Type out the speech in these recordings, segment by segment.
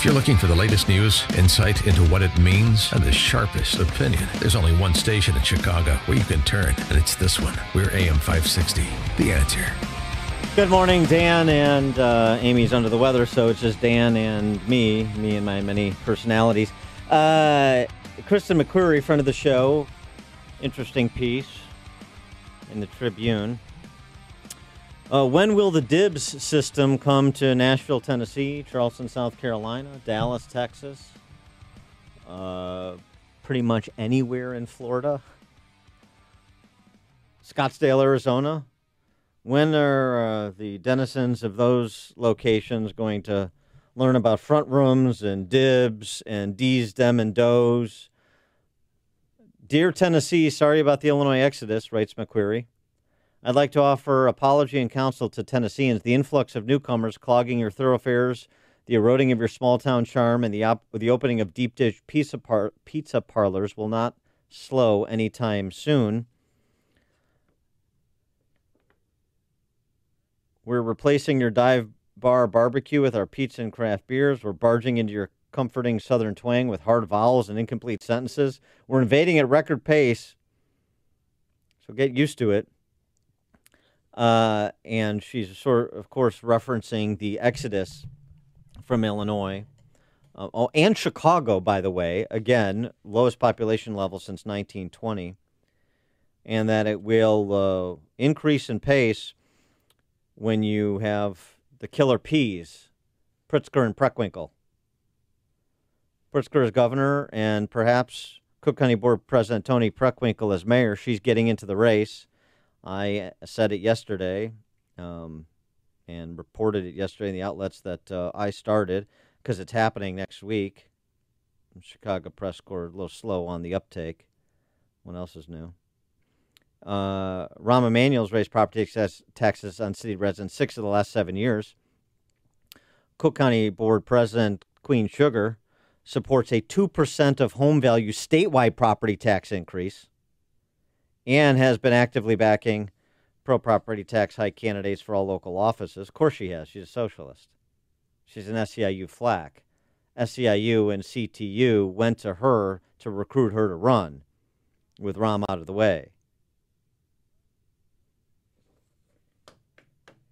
If you're looking for the latest news, insight into what it means, and the sharpest opinion, there's only one station in Chicago where you can turn, and it's this one. We're AM 560. The answer. Good morning, Dan and uh, Amy's under the weather, so it's just Dan and me, me and my many personalities. Uh, Kristen McQueary, friend of the show, interesting piece in the Tribune. Uh, when will the DIBS system come to Nashville, Tennessee, Charleston, South Carolina, Dallas, Texas, uh, pretty much anywhere in Florida, Scottsdale, Arizona? When are uh, the denizens of those locations going to learn about front rooms and dibs and D's, dem, and does? Dear Tennessee, sorry about the Illinois exodus, writes McQueary. I'd like to offer apology and counsel to Tennesseans. The influx of newcomers clogging your thoroughfares, the eroding of your small town charm, and the, op- the opening of deep dish pizza, par- pizza parlors will not slow anytime soon. We're replacing your dive bar barbecue with our pizza and craft beers. We're barging into your comforting southern twang with hard vowels and incomplete sentences. We're invading at record pace, so get used to it. Uh, and she's sort of, of course, referencing the exodus from Illinois. Uh, oh, and Chicago, by the way, again, lowest population level since 1920, and that it will uh, increase in pace when you have the killer peas, Pritzker and Preckwinkle. Pritzker is governor, and perhaps Cook County Board President Toni Preckwinkle as mayor. She's getting into the race. I said it yesterday um, and reported it yesterday in the outlets that uh, I started because it's happening next week. Chicago press corps a little slow on the uptake. What else is new? Uh, Rahm Emanuel's raised property tax, taxes on city residents six of the last seven years. Cook County Board President Queen Sugar supports a 2% of home value statewide property tax increase and has been actively backing pro property tax hike candidates for all local offices. Of course, she has. She's a socialist. She's an SEIU flack. SEIU and CTU went to her to recruit her to run with Rahm out of the way.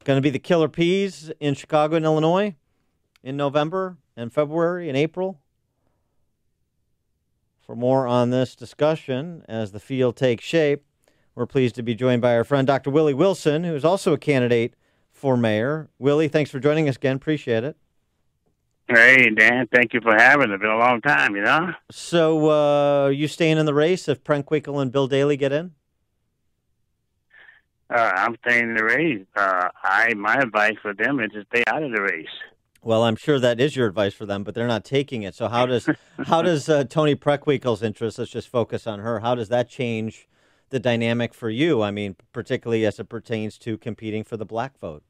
Going to be the Killer Peas in Chicago and Illinois in November and February and April. For more on this discussion as the field takes shape, we're pleased to be joined by our friend Dr. Willie Wilson, who is also a candidate for mayor. Willie, thanks for joining us again. Appreciate it. Hey, Dan, thank you for having it. It's been a long time, you know? So, uh, you staying in the race if Preckwinkle and Bill Daley get in? Uh, I'm staying in the race. Uh, I my advice for them is to stay out of the race. Well, I'm sure that is your advice for them, but they're not taking it. So how does how does uh, Toni Preckwinkle's interest? Let's just focus on her. How does that change the dynamic for you? I mean, particularly as it pertains to competing for the black vote.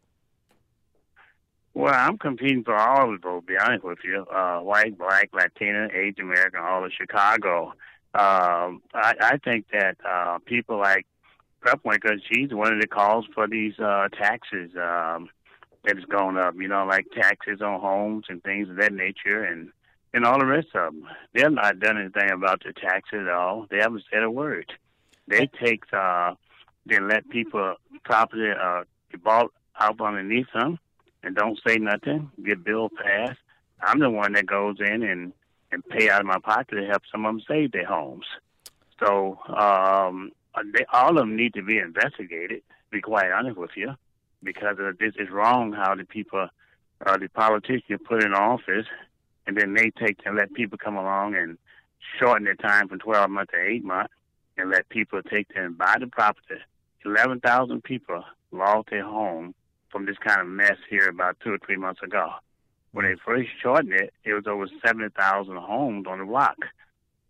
Well, I'm competing for all of the vote. Be honest with you, uh, white, black, Latina, Asian American, all of Chicago. Um, I, I think that uh, people like Preckwinkle, she's one of the calls for these uh, taxes um, that has gone up. You know, like taxes on homes and things of that nature, and and all the rest of them. They've not done anything about the taxes at all. They haven't said a word. They take uh, they let people property uh, bought out underneath them and don't say nothing. Get bill passed. I'm the one that goes in and and pay out of my pocket to help some of them save their homes. So um, they, all of them need to be investigated. Be quite honest with you, because this is wrong. How the people, uh, the politicians, put in office, and then they take and let people come along and shorten their time from 12 months to eight months, and let people take them buy the property. 11,000 people lost their home from this kind of mess here about two or three months ago. When they first shortened it, it was over 70,000 homes on the block.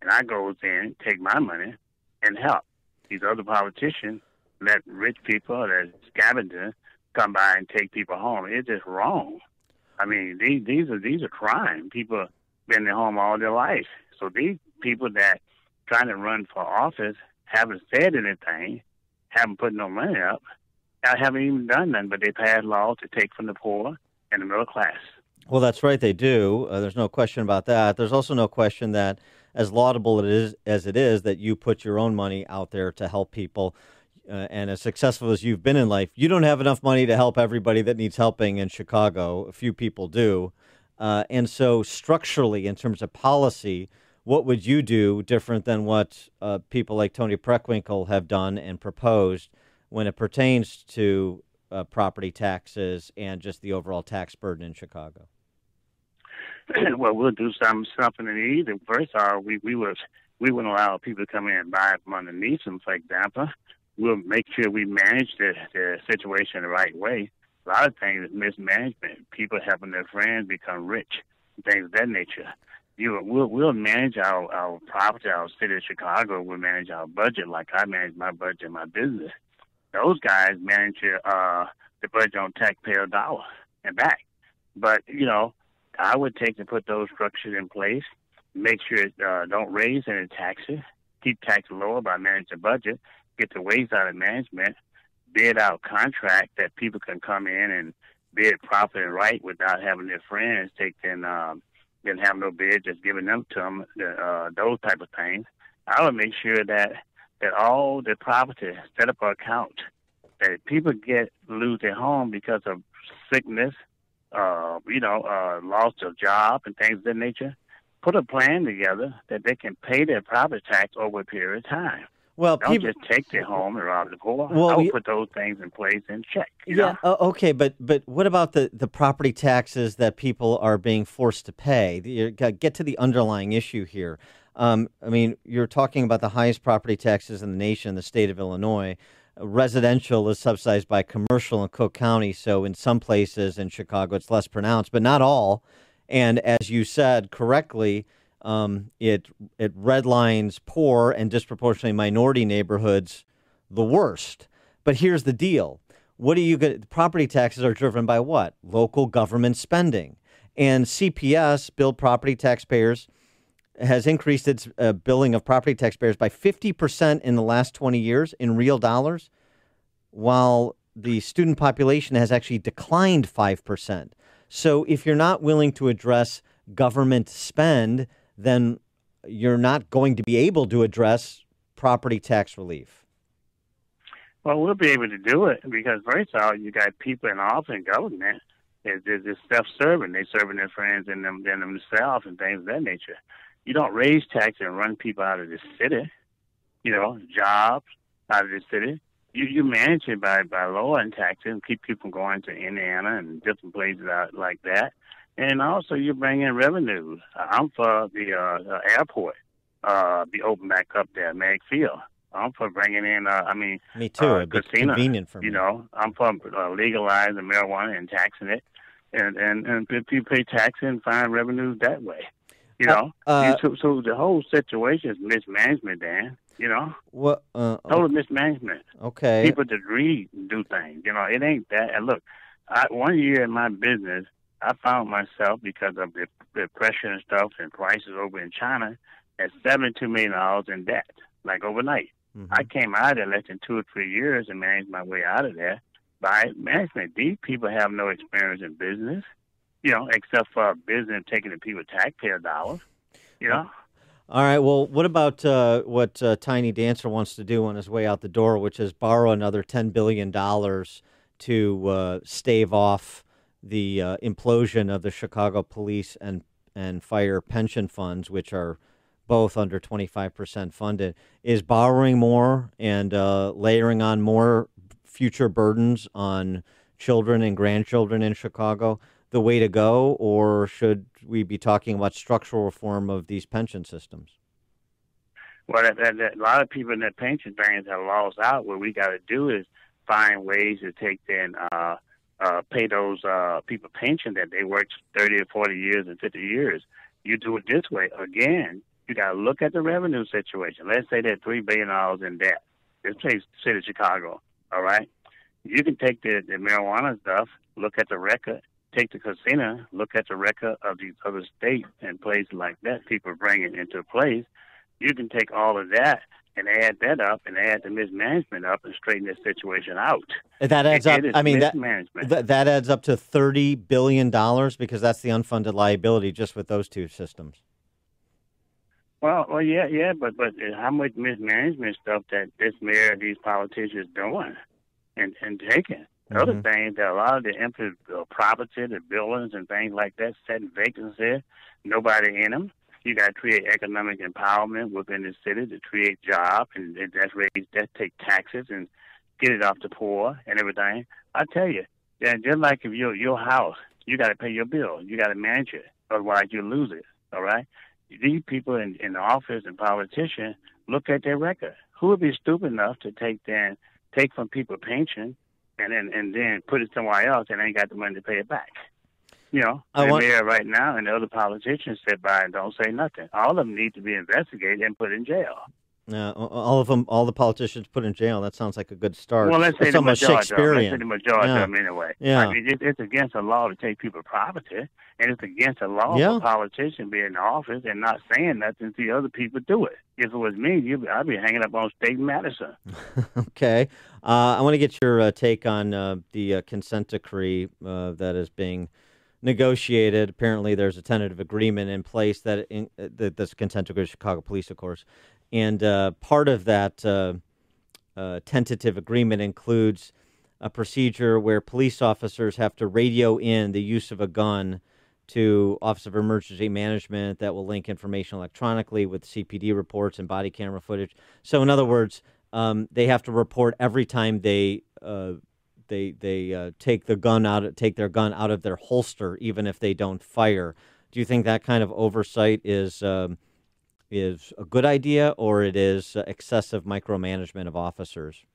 And I goes in, take my money, and help. These other politicians let rich people that scavengers come by and take people home. It's just wrong. I mean, these these are these are crime. People been in their home all their life. So these people that trying to run for office haven't said anything, haven't put no money up, I haven't even done nothing, but they passed laws to take from the poor and the middle class. Well, that's right, they do. Uh, there's no question about that. There's also no question that, as laudable it is as it is, that you put your own money out there to help people. Uh, and as successful as you've been in life, you don't have enough money to help everybody that needs helping in Chicago. A few people do. Uh, and so, structurally, in terms of policy, what would you do different than what uh, people like Toni Preckwinkle have done and proposed when it pertains to uh, property taxes and just the overall tax burden in Chicago? well, we'll do some something in either. First off, we we would we wouldn't allow people to come in and buy from underneath them, for example. We'll make sure we manage the, the situation the right way. A lot of things is mismanagement. People helping their friends become rich, things of that nature. You know, we'll we'll manage our our property, our city of Chicago. We'll manage our budget like I manage my budget, my business. Those guys manage uh, the budget on taxpayer dollar and back. But you know, I would take and put those structures in place. Make sure it, uh, don't raise any taxes. Keep taxes lower by managing the budget. Get the waste out of management. Bid out contract that people can come in and bid properly and right without having their friends take um, didn't have no bid, just giving them to them. Uh, those type of things. I would make sure that that all the property set up an account that people get lose their home because of sickness, uh, you know, uh, loss of job and things of that nature, put a plan together that they can pay their property tax over a period of time. Well, don't people, just take their home and rob the poor. Well, I would we- put those things in place and check. Yeah, uh, okay, but but what about the, the property taxes that people are being forced to pay? You get to the underlying issue here. Um, I mean, you're talking about the highest property taxes in the nation, the state of Illinois. Residential is subsidized by commercial in Cook County, so in some places in Chicago it's less pronounced, but not all. And as you said correctly, um, it it redlines poor and disproportionately minority neighborhoods the worst. But here's the deal: what do you get? Property taxes are driven by what? Local government spending, and CPS, billed property taxpayers, has increased its uh, billing of property taxpayers by 50% in the last 20 years in real dollars, while the student population has actually declined 5%. So if you're not willing to address government spend, then you're not going to be able to address property tax relief. Well, we'll be able to do it because first of all, you got people in office and government. They're, they're just self-serving. They're serving their friends and them, and themselves and things of that nature. You don't raise taxes and run people out of the city. You know, jobs out of the city. You you manage it by by lowering taxes and keep people going to Indiana and different places out like that. And also, you bring in revenue. I'm for the uh, uh, airport uh, be open back up there, Meigs Field. I'm for bringing in. Uh, I mean, Me too. uh, It'd casino, convenient for me. you know, I'm for uh, legalizing marijuana and taxing it, and and and people pay taxes and find revenues that way. You know, Uh, You- so, so the whole situation is mismanagement, Dan. You know, what? Uh, total mismanagement. okay. People that read and do things. You know, it ain't that. And look, I, one year in my business, I found myself because of the, the pressure and stuff and prices over in China at seventy-two million dollars in debt, like overnight. Mhm. I came out of there less than two or three years and managed my way out of there by management. These people have no experience in business, you know, except for business taking the people taxpayer dollars. You know, All right. Well, what about uh, what uh, Tiny Dancer wants to do on his way out the door, which is borrow another ten billion dollars to uh, stave off the uh, implosion of the Chicago police and and fire pension funds, which are both under twenty five percent funded. Is borrowing more and uh, layering on more future burdens on children and grandchildren in Chicago the way to go, or should we be talking about structural reform of these pension systems? well, that, that, that, a lot of people in that pension plans have lost out. What we got to do is find ways to take then uh, uh, pay those uh, people pension that they worked thirty or forty years and fifty years. You do it this way again. You got to look at the revenue situation. Let's say they're three billion dollars in debt. This place, city of Chicago. All right. You can take the, the marijuana stuff, look at the record, take the casino, look at the record of these other states and places like that. People bring it into place. You can take all of that and add that up and add the mismanagement up and straighten this situation out. That adds It- up. it I mean, that, that adds up to thirty billion dollars because that's the unfunded liability just with those two systems. Well, well, yeah, yeah, but but how much mismanagement stuff that this mayor, these politicians doing, and and taking. The other things that a lot of the empty uh, property, the buildings and things like that, sitting vacant there, nobody in them. You got to create economic empowerment within the city to create jobs, and and that's raise that take taxes and get it off the poor and everything. I tell you, yeah, just like if your your house, you got to pay your bill, you got to manage it, otherwise you lose it. All right these people in, in the office and politicians look at their record. Who would be stupid enough to take then take from people pension and then and then put it somewhere else and ain't got the money to pay it back? You know, I the want- mayor right now and the other politicians sit by and don't say nothing. All of them need to be investigated and put in jail. Uh, all of them, all the politicians put in jail. That sounds like a good start. Well, let's say It's the majority. Let's say the majority Yeah. of them anyway. Yeah. I mean, it, it's against the law to take people property, and it's against the law Yeah. for a politician being in office and not saying nothing to other people do it. If it was me, you, I'd be hanging up on State Madison. Okay. Uh, I want to get your uh, take on uh, the uh, consent decree uh, that is being negotiated. Apparently, there's a tentative agreement in place that in, uh, that this consent decree, Chicago Police, of course, and uh, part of that uh, uh, tentative agreement includes a procedure where police officers have to radio in the use of a gun to Office of Emergency Management that will link information electronically with CPD reports and body camera footage. So, in other words, um, they have to report every time they uh, they they uh, take the gun out, take their gun out of their holster, even if they don't fire. Do you think that kind of oversight is um, is a good idea, or it is uh, excessive micromanagement of officers?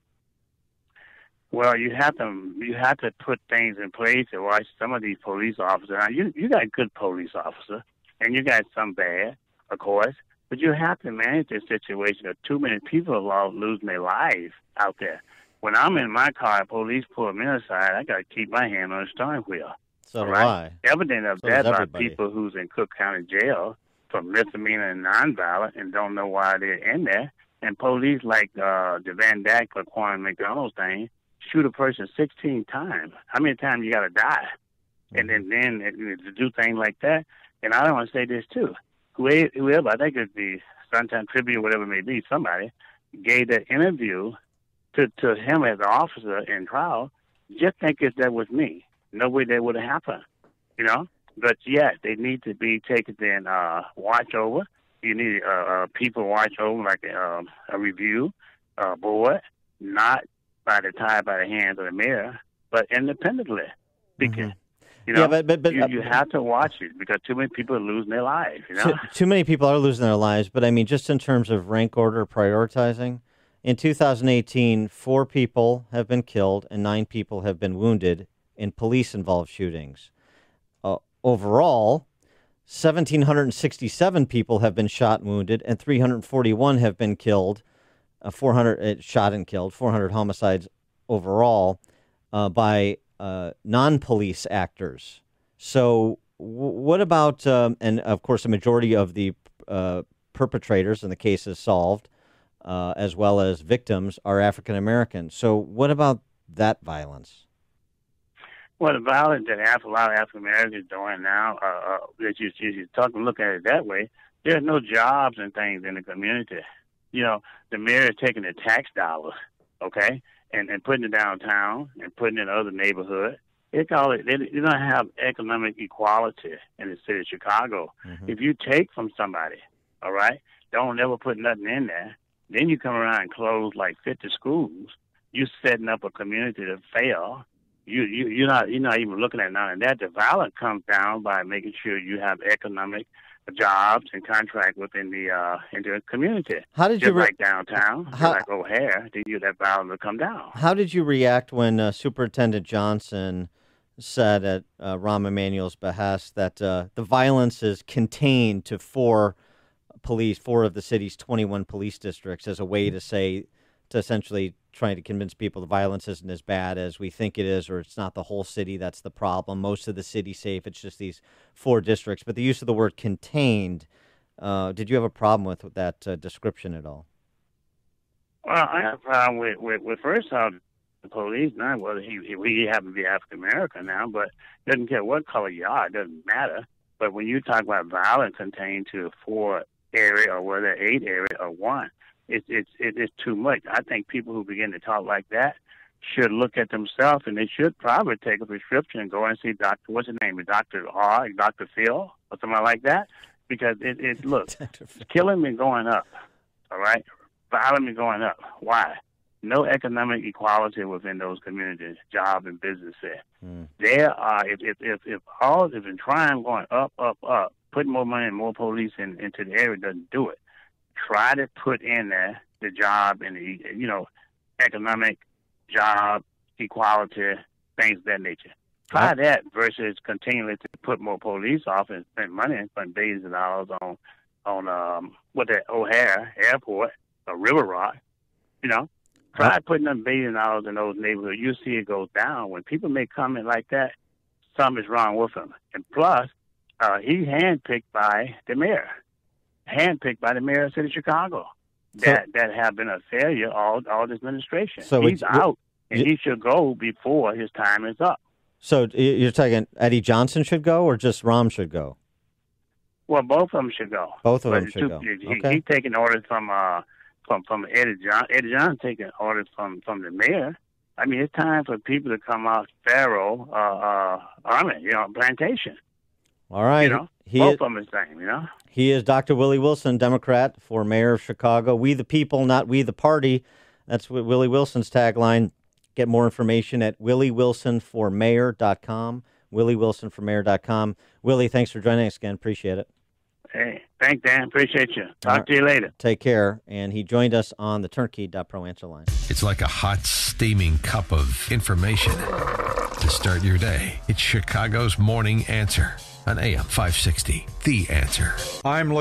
Well, you have to you have to put things in place to watch some of these police officers. Now, you you got good police officers, and you got some bad, of course, but you have to manage this situation. Of too many people are losing their lives out there. When I'm in my car, police pull me aside. I got to keep my hand on the steering wheel. So Right. I. Evident of So that by people who's in Cook County Jail for misdemeanor and nonviolent and don't know why they're in there. And police like uh, the Van Dyke or Quan McDonald's thing shoot a person 16 times. How many times you got to die? And then, then uh, to do things like that. And I don't want to say this too. Whoever, whoever I think it's the Sunshine Tribune, whatever it may be, somebody gave that interview to to him as an officer in trial. Just think if that was me, no way that would have happened. You know. But yes, they need to be taken and uh, watch over. You need uh, uh, people watch over like um, a review uh, board, not by the tie by the hands of the mayor, but independently. Because you know, Mm-hmm. yeah, but but, but you, you have to watch it because too many people are losing their lives. You know, too, too many people are losing their lives. But I mean, just in terms of rank order prioritizing, in 2018, four people have been killed and nine people have been wounded in police-involved shootings. Uh, overall, 1,767 people have been shot and wounded, and 341 have been killed. Uh, 400 uh, shot and killed, 400 homicides overall uh, by uh, non-police actors. So, w- what about? Um, and of course, a majority of the uh, perpetrators in the cases solved, uh, as well as victims, are African Americans. So, what about that violence? Well, the violence that a lot of African Americans doing now, uh, uh, that you, you, you talk and look at it that way, there's no jobs and things in the community. You know, the mayor is taking the tax dollars, okay, and, and putting it downtown and putting it in other neighborhoods. They call it, they, they don't have economic equality in the city of Chicago. If you take from somebody, all right, don't ever put nothing in there, then you come around and close like 50 schools, you're setting up a community to fail you you you're not you're not even looking at none of that. The violence comes down by making sure you have economic jobs and contract within the uh in the community. How did Just you re- like downtown, How- like O'Hare, then you that violence will come down. How did you react when uh, Superintendent Johnson said at uh, Rahm Emanuel's behest that uh, the violence is contained to four police, four of the city's 21 police districts, as a way to say, to essentially trying to convince people the violence isn't as bad as we think it is, or it's not the whole city that's the problem. Most of the city's safe. It's just these four districts. But the use of the word contained, uh, did you have a problem with that uh, description at all? Well, I have a problem with with, with first off the police now. Whether he he, he happen to be African American now, but doesn't care what color you are. It doesn't matter. But when you talk about violence contained to four area or whether eight area or one, it's it's it's too much. I think people who begin to talk like that should look at themselves and they should probably take a prescription and go and see Doctor what's his name, Doctor R, Doctor Phil, or something like that, because it it look killing me going up. All right, violence me going up. Why? No economic equality within those communities, job and business there. Mm. There are if if if, if all if in crime going up up up, putting more money and more police in, into the area doesn't do it. Try to put in there the job and the you know economic job, equality, things of that nature. Try that versus continuing to put more police off and spend money and spend billions of dollars on on um what that O'Hare Airport or River Rock. You know, try putting them billion dollars in those neighborhoods. You see it goes down when people make comment like that. Something's wrong with them. And plus, uh, he's handpicked by the mayor, handpicked by the mayor of the city of Chicago that so, that have been a failure all all this administration. So he's out, and he should go before his time is up. So you're talking Eddie Johnson should go, or just Rahm should go? Well, both of them should go. Both of them should two, go. He, okay. He's taking orders from uh from from Eddie John. Eddie Johnson taking orders from from the mayor. I mean, it's time for people to come out Federal uh, uh, Army, you know, plantation. All right. You know, he both is, of them the same, you know. He is Dr. Willie Wilson, Democrat for mayor of Chicago. We the people, not we the party. That's what Willie Wilson's tagline. Get more information at williewilsonformayor.com. williewilsonformayor.com. Willie, Wilson for mayor.com. Willie, thanks for joining us again. Appreciate it. Hey, thanks, Dan. Appreciate you. Talk right. to you later. Take care. And he joined us on the turnkey.pro answer line. It's like a hot, steaming cup of information to start your day. It's Chicago's Morning Answer on AM 560. The answer. I'm